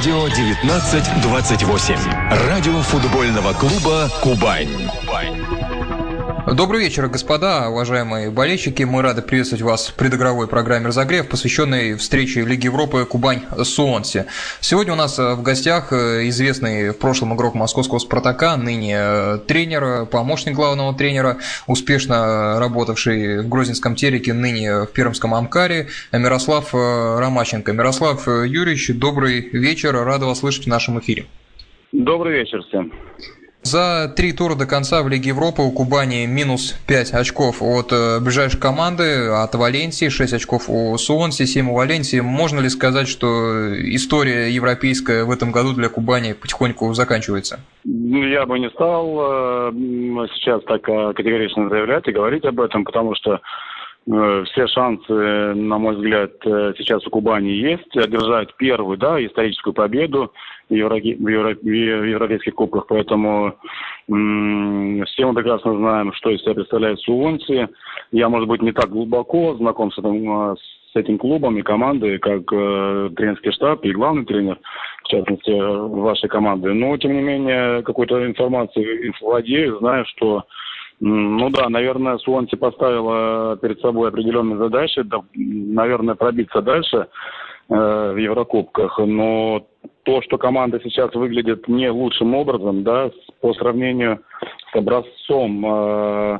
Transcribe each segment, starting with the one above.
Радио 1928. Радио футбольного клуба «Кубань». Добрый вечер, господа, уважаемые болельщики. Мы рады приветствовать вас в предыгровой программе «Разогрев», посвященной встрече Лиги Европы Кубань-Суонси. Сегодня у нас в гостях известный в прошлом игрок московского «Спартака», ныне тренер, помощник главного тренера, успешно работавший в Грозненском «Тереке», ныне в Пермском «Амкаре», Мирослав Ромаченко. Мирослав Юрьевич, добрый вечер, рада вас слышать в нашем эфире. Добрый вечер всем. За три тура до конца в Лиге Европы у Кубани минус 5 очков от э, ближайшей команды, от Валенсии, 6 очков у Суонси, 7 у Валенсии. Можно ли сказать, что история европейская в этом году для Кубани потихоньку заканчивается? Ну, я бы не стал э, сейчас так э, категорично заявлять и говорить об этом, потому что все шансы, на мой взгляд, сейчас у Кубани есть одержать первую, да, историческую победу в, евро, в, евро, в европейских кубках, поэтому м- все мы прекрасно знаем, что из себя представляет Суонси. Я, может быть, не так глубоко знаком с этим, с этим клубом и командой, как э, тренерский штаб и главный тренер, в частности, вашей команды. Но, тем не менее, какой-то информацией владею, знаю, что ну да, наверное, Суонси поставила перед собой определенные задачи, да, наверное, пробиться дальше э, в Еврокубках, но то, что команда сейчас выглядит не лучшим образом, да, по сравнению с образцом э,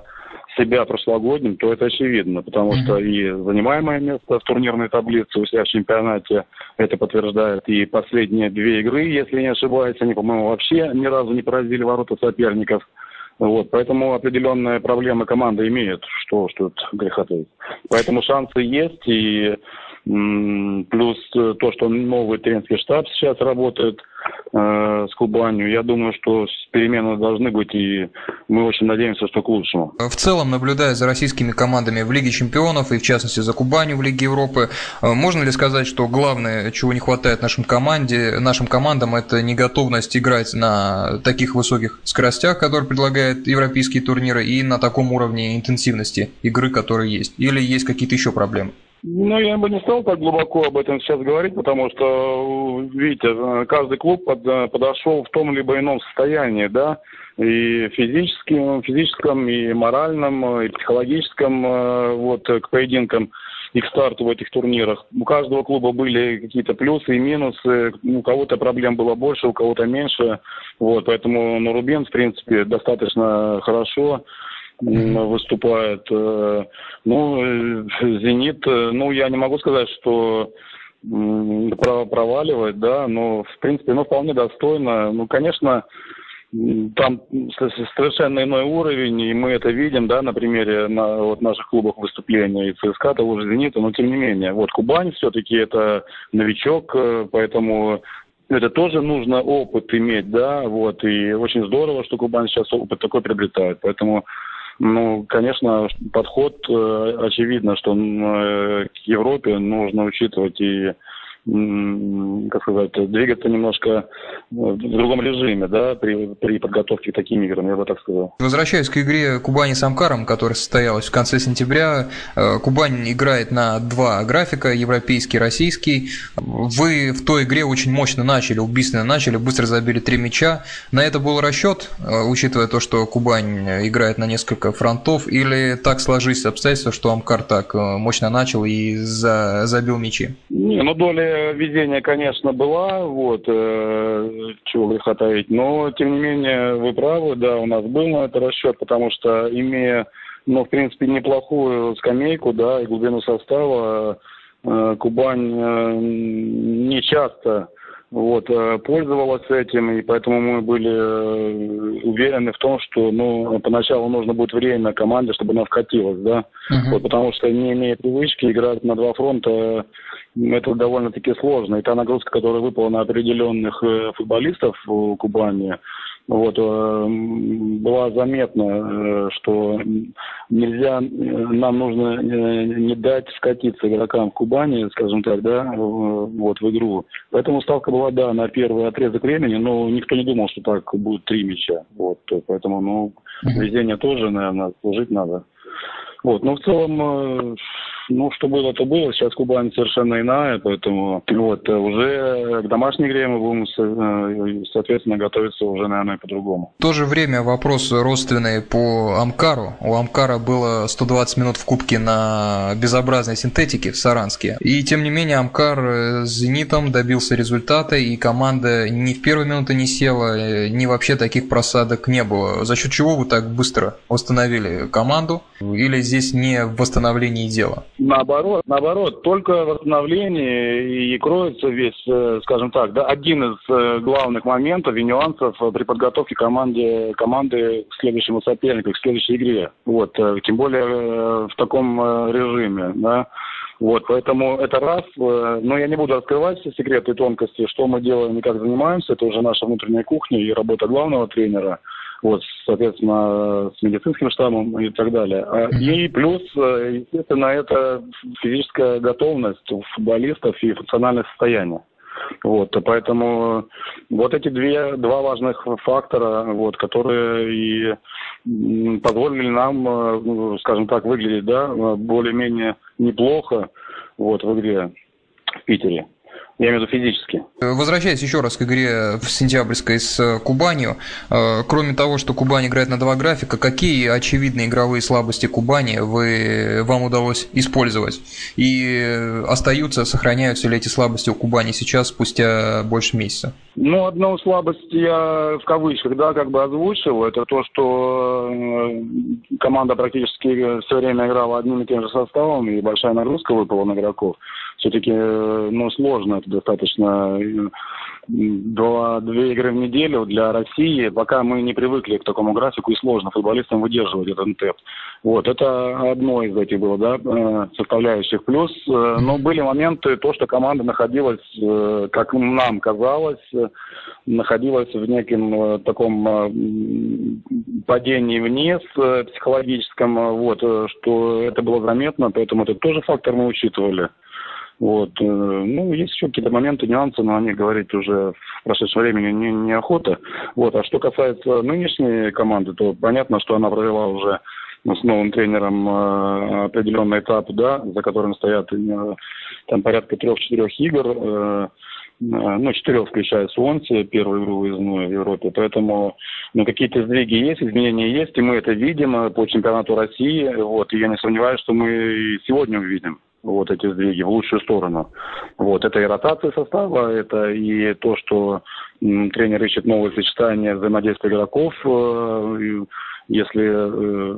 себя прошлогодним, то это очевидно, потому mm-hmm. что и занимаемое место в турнирной таблице у себя в чемпионате это подтверждает, и последние две игры, если не ошибаюсь, они, по-моему, вообще ни разу не поразили ворота соперников. Вот, поэтому определенные проблемы команда имеет, что, что тут греха таить. Поэтому шансы есть, и Плюс э, то, что новый тренерский штаб сейчас работает э, с Кубанью, я думаю, что перемены должны быть, и мы очень надеемся, что к лучшему. В целом, наблюдая за российскими командами в Лиге чемпионов, и в частности за Кубанью в Лиге Европы, э, можно ли сказать, что главное, чего не хватает нашим, команде, нашим командам, это неготовность играть на таких высоких скоростях, которые предлагают европейские турниры, и на таком уровне интенсивности игры, которые есть? Или есть какие-то еще проблемы? Ну, я бы не стал так глубоко об этом сейчас говорить, потому что, видите, каждый клуб под, подошел в том либо ином состоянии, да, и физическим, физическом, и моральном, и психологическом, э, вот, к поединкам и к старту в этих турнирах. У каждого клуба были какие-то плюсы и минусы, у кого-то проблем было больше, у кого-то меньше, вот, поэтому, ну, Рубин, в принципе, достаточно хорошо выступает. Э, ну, э, «Зенит», э, ну, я не могу сказать, что проваливает, да, но, в принципе, ну, вполне достойно. Ну, конечно, там совершенно иной уровень, и мы это видим, да, на примере на, вот, наших клубах выступления и ЦСКА, того же «Зенита», но тем не менее. Вот Кубань все-таки это новичок, поэтому это тоже нужно опыт иметь, да, вот, и очень здорово, что Кубань сейчас опыт такой приобретает, поэтому ну, конечно, подход э, очевидно, что э, к Европе нужно учитывать и как сказать, двигаться немножко в другом режиме, да, при, при подготовке к таким играм, я бы так сказал. Возвращаясь к игре Кубани с Амкаром, которая состоялась в конце сентября, э, Кубань играет на два графика, европейский, российский. Вы в той игре очень мощно начали, убийственно начали, быстро забили три мяча. На это был расчет, э, учитывая то, что Кубань играет на несколько фронтов, или так сложились обстоятельства, что Амкар так э, мощно начал и за, забил мячи? Не, ну доля везения, конечно, была, вот, э, чего греха таить, но, тем не менее, вы правы, да, у нас был на это расчет, потому что, имея, ну, в принципе, неплохую скамейку, да, и глубину состава, э, Кубань э, не часто вот, э, пользовалась этим, и поэтому мы были э, уверены в том, что, ну, поначалу нужно будет время команде, чтобы она вкатилась, да, uh-huh. вот, потому что не имея привычки играть на два фронта, это довольно-таки сложно, и та нагрузка, которая выпала на определенных э, футболистов в Кубани, вот, э, была заметна, э, что нельзя, э, нам нужно не дать скатиться игрокам в Кубани, скажем так, да, вот, в игру. Поэтому ставка была, да, на первый отрезок времени, но никто не думал, что так будет три мяча. Вот, поэтому, ну, везение тоже, наверное, служить надо. Вот, но в целом ну, что было, то было. Сейчас Кубань совершенно иная, поэтому вот уже к домашней игре мы будем, соответственно, готовиться уже, наверное, по-другому. В то же время вопрос родственный по Амкару. У Амкара было 120 минут в Кубке на безобразной синтетике в Саранске. И, тем не менее, Амкар с «Зенитом» добился результата, и команда ни в первые минуты не села, ни вообще таких просадок не было. За счет чего вы так быстро восстановили команду? Или здесь не в восстановлении дела? Наоборот, наоборот, только в восстановлении и кроется весь, э, скажем так, да, один из э, главных моментов и нюансов при подготовке команды, команды к следующему сопернику, к следующей игре. Вот, э, тем более в таком режиме, да. Вот, поэтому это раз. Но я не буду раскрывать все секреты и тонкости, что мы делаем и как занимаемся. Это уже наша внутренняя кухня и работа главного тренера вот, соответственно, с медицинским штаммом и так далее. А, и плюс, э, естественно, это физическая готовность у футболистов и функциональное состояние. Вот, поэтому вот эти две, два важных фактора, вот, которые и позволили нам, э, скажем так, выглядеть, да, более-менее неплохо, вот, в игре в Питере. Я имею в виду физически. Возвращаясь еще раз к игре в сентябрьской с э, Кубанью, э, кроме того, что Кубань играет на два графика, какие очевидные игровые слабости Кубани вы, вам удалось использовать? И остаются, сохраняются ли эти слабости у Кубани сейчас, спустя больше месяца? Ну, одну слабость я в кавычках, да, как бы озвучил. Это то, что э, команда практически все время играла одним и тем же составом, и большая нагрузка выпала на игроков. Все-таки, ну, сложно это достаточно два, две игры в неделю для России, пока мы не привыкли к такому графику, и сложно футболистам выдерживать этот темп. Вот, это одно из этих было, да, э, составляющих. Плюс, э, но были моменты, то, что команда находилась, э, как нам казалось, находилась в неком таком падении вниз психологическом, вот, что это было заметно, поэтому это тоже фактор мы учитывали. Вот. Э, ну, есть еще какие-то моменты, нюансы, но о них говорить уже в прошедшем времени не, неохота. Вот. А что касается нынешней команды, то понятно, что она провела уже с новым тренером э, определенный этап, да, за которым стоят э, там порядка трех-четырех игр, ну, четырех включая Суонси, первую игру выездную в Европе. Поэтому ну, какие-то сдвиги есть, изменения есть, и мы это видим по чемпионату России. Вот, и я не сомневаюсь, что мы сегодня увидим вот эти сдвиги в лучшую сторону. Вот, это и ротация состава, это и то, что м, тренер ищет новые сочетания взаимодействия игроков. Э, если э,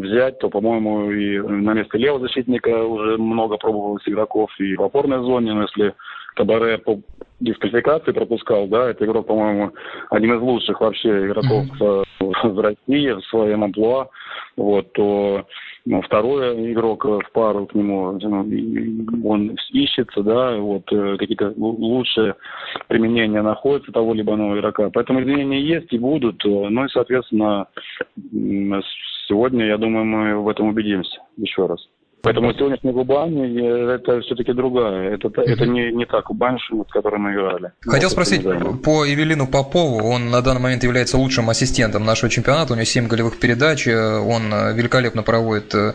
взять, то, по-моему, и на место левого защитника уже много пробовалось игроков, и в опорной зоне, но если Кабаре по дисквалификации пропускал, да, это игрок, по-моему, один из лучших вообще игроков mm-hmm. в России в своем амплуа, вот, то второй игрок в пару к нему, ну, он ищется, да, вот э, какие-то лучшие применения находятся того либо иного игрока. Поэтому изменения есть и будут, ну и, соответственно, сегодня, я думаю, мы в этом убедимся еще раз. Поэтому сегодняшняя Кубань э, это все-таки другая. Это, это не, не та Кубань, с которой мы играли. Хотел спросить по Евелину Попову. Он на данный момент является лучшим ассистентом нашего чемпионата. У него 7 голевых передач. Он великолепно проводит э,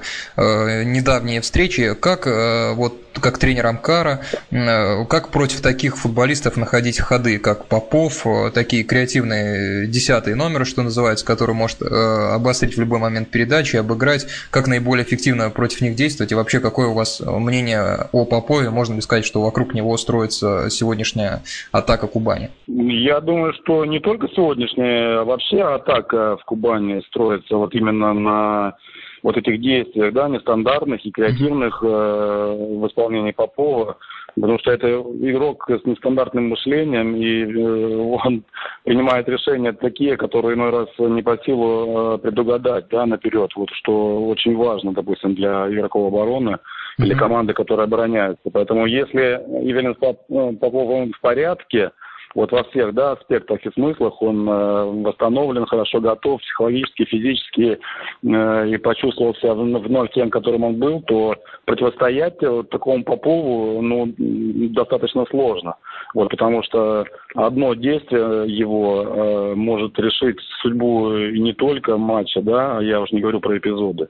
недавние встречи. Как э, вот как тренер Амкара, как против таких футболистов находить ходы, как Попов, такие креативные десятые номеры, что называется, который может обострить в любой момент передачи, обыграть, как наиболее эффективно против них действовать действовать? И вообще, какое у вас мнение о Попове? Можно ли сказать, что вокруг него строится сегодняшняя атака Кубани? Я думаю, что не только сегодняшняя, а вообще атака в Кубани строится вот именно на вот этих действиях, да, нестандартных и креативных э, в исполнении Попова. Потому что это игрок с нестандартным мышлением, и э, он принимает решения такие, которые иной раз не по силу э, предугадать да, наперед. Вот что очень важно, допустим, для игроков обороны или команды, которая обороняется. Поэтому если Евелин Попов он в порядке, вот во всех да, аспектах и смыслах он э, восстановлен, хорошо готов психологически, физически э, и почувствовал себя вновь тем, которым он был, то противостоять вот такому Попову ну, достаточно сложно. Вот, потому что одно действие его э, может решить судьбу не только матча, да, я уже не говорю про эпизоды.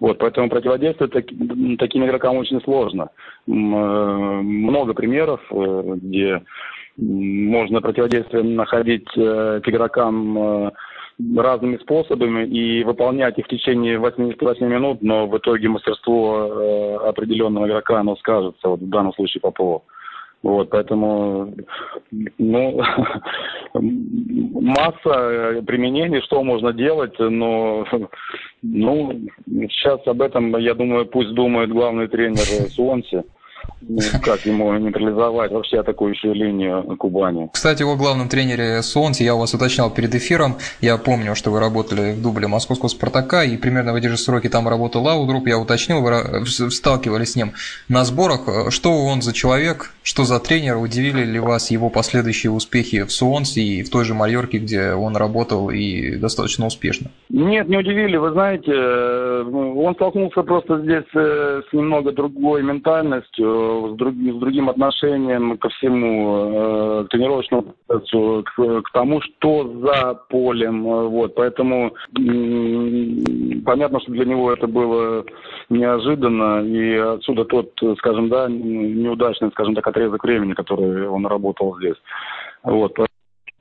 Вот, поэтому противодействовать так, таким игрокам очень сложно. Много примеров, где можно противодействие находить к игрокам разными способами и выполнять их в течение 88 минут, но в итоге мастерство э, определенного игрока, оно скажется, вот в данном случае Попова. Вот, поэтому, ну, масса применений, что можно делать, но, ну, сейчас об этом, я думаю, пусть думает главный тренер Суонси. Ну, как ему нейтрализовать вообще атакующую линию Кубани. Кстати, о главном тренере Солнце я у вас уточнял перед эфиром. Я помню, что вы работали в дубле московского «Спартака», и примерно в эти же сроки там работал Лаудруп. Я уточнил, вы сталкивались с ним на сборах. Что он за человек, что за тренер? Удивили ли вас его последующие успехи в Суонсе и в той же Майорке, где он работал и достаточно успешно? Нет, не удивили. Вы знаете, э, он столкнулся просто здесь э, с немного другой ментальностью с, друг, с другим отношением ко всему, э, к тренировочному процессу, к, к тому, что за полем. Э, вот, поэтому э, понятно, что для него это было неожиданно, и отсюда тот, скажем, да, неудачный, скажем так, отрезок времени, который он работал здесь. Вот,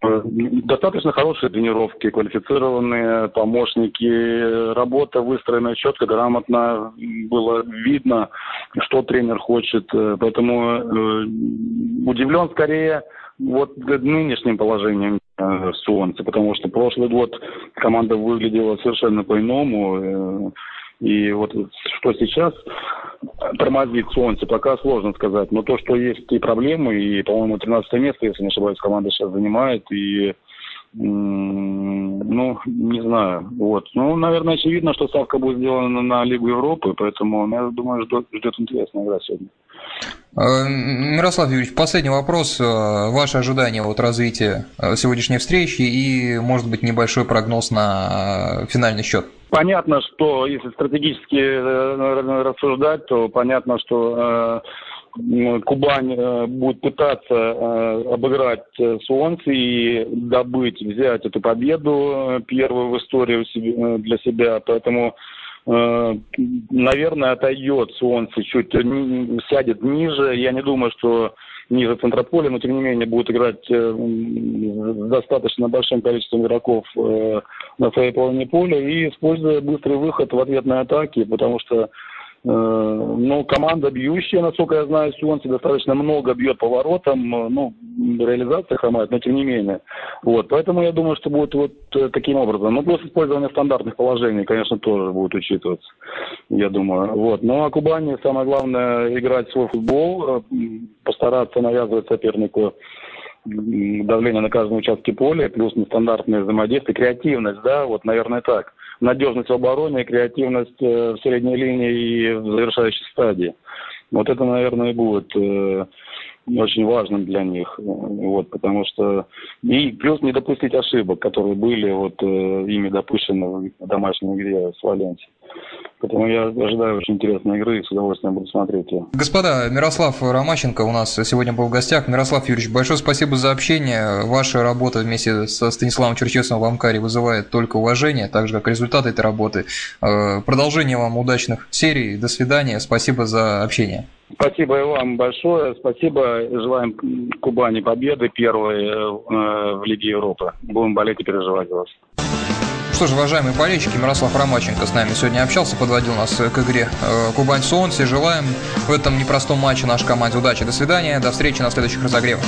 Достаточно хорошие тренировки, квалифицированные помощники, работа выстроена четко, грамотно, было видно, что тренер хочет. Поэтому э, удивлен скорее вот нынешним положением э, Суонца, потому что прошлый год команда выглядела совершенно по-иному. Э, и вот что сейчас тормозит Солнце, пока сложно сказать. Но то, что есть и проблемы, и, по-моему, 13 место, если не ошибаюсь, команда сейчас занимает, и ну, не знаю. Вот. Ну, наверное, очевидно, что ставка будет сделана на Лигу Европы, поэтому, я думаю, ждет, ждет интересная игра сегодня. Э, Мирослав Юрьевич, последний вопрос. Э, Ваши ожидания от развития э, сегодняшней встречи и, может быть, небольшой прогноз на финальный счет? Понятно, что если стратегически рассуждать, то понятно, что Кубань будет пытаться обыграть Суонси и добыть, взять эту победу первую в истории для себя. Поэтому наверное, отойдет Суонси чуть сядет ниже. Я не думаю, что ниже центрополя, но тем не менее будет играть э, достаточно большим количеством игроков э, на своей половине поля и используя быстрый выход в ответной атаке, потому что Э, ну, команда бьющая, насколько я знаю, Сюанси достаточно много бьет по воротам, э, ну, реализация хромает, но тем не менее. Вот, поэтому я думаю, что будет вот э, таким образом. Ну, плюс использование стандартных положений, конечно, тоже будет учитываться, я думаю. Вот, ну, а Кубани самое главное играть свой футбол, постараться навязывать сопернику давление на каждом участке поля, плюс нестандартные взаимодействия, креативность, да, вот, наверное, так надежность в обороне, креативность э, в средней линии и в завершающей стадии. Вот это, наверное, и будет э, очень важным для них. Вот, потому что и плюс не допустить ошибок, которые были вот э, ими допущены в домашней игре с Валенсией. Поэтому я ожидаю очень интересной игры и с удовольствием буду смотреть ее. Господа, Мирослав Ромащенко у нас сегодня был в гостях. Мирослав Юрьевич, большое спасибо за общение. Ваша работа вместе со Станиславом Черчесовым в Амкаре вызывает только уважение, так же, как результаты этой работы. Э, продолжения вам удачных серий. До свидания. Спасибо за общение. Спасибо и вам большое. Спасибо. Желаем Кубани победы первой э, в Лиге Европы. Будем болеть и переживать за вас. Что ж, уважаемые болельщики, Мирослав Ромаченко с нами сегодня общался, подводил нас к игре э, Кубань Солнце. Желаем в этом непростом матче нашей команде удачи. До свидания, до встречи на следующих разогревах.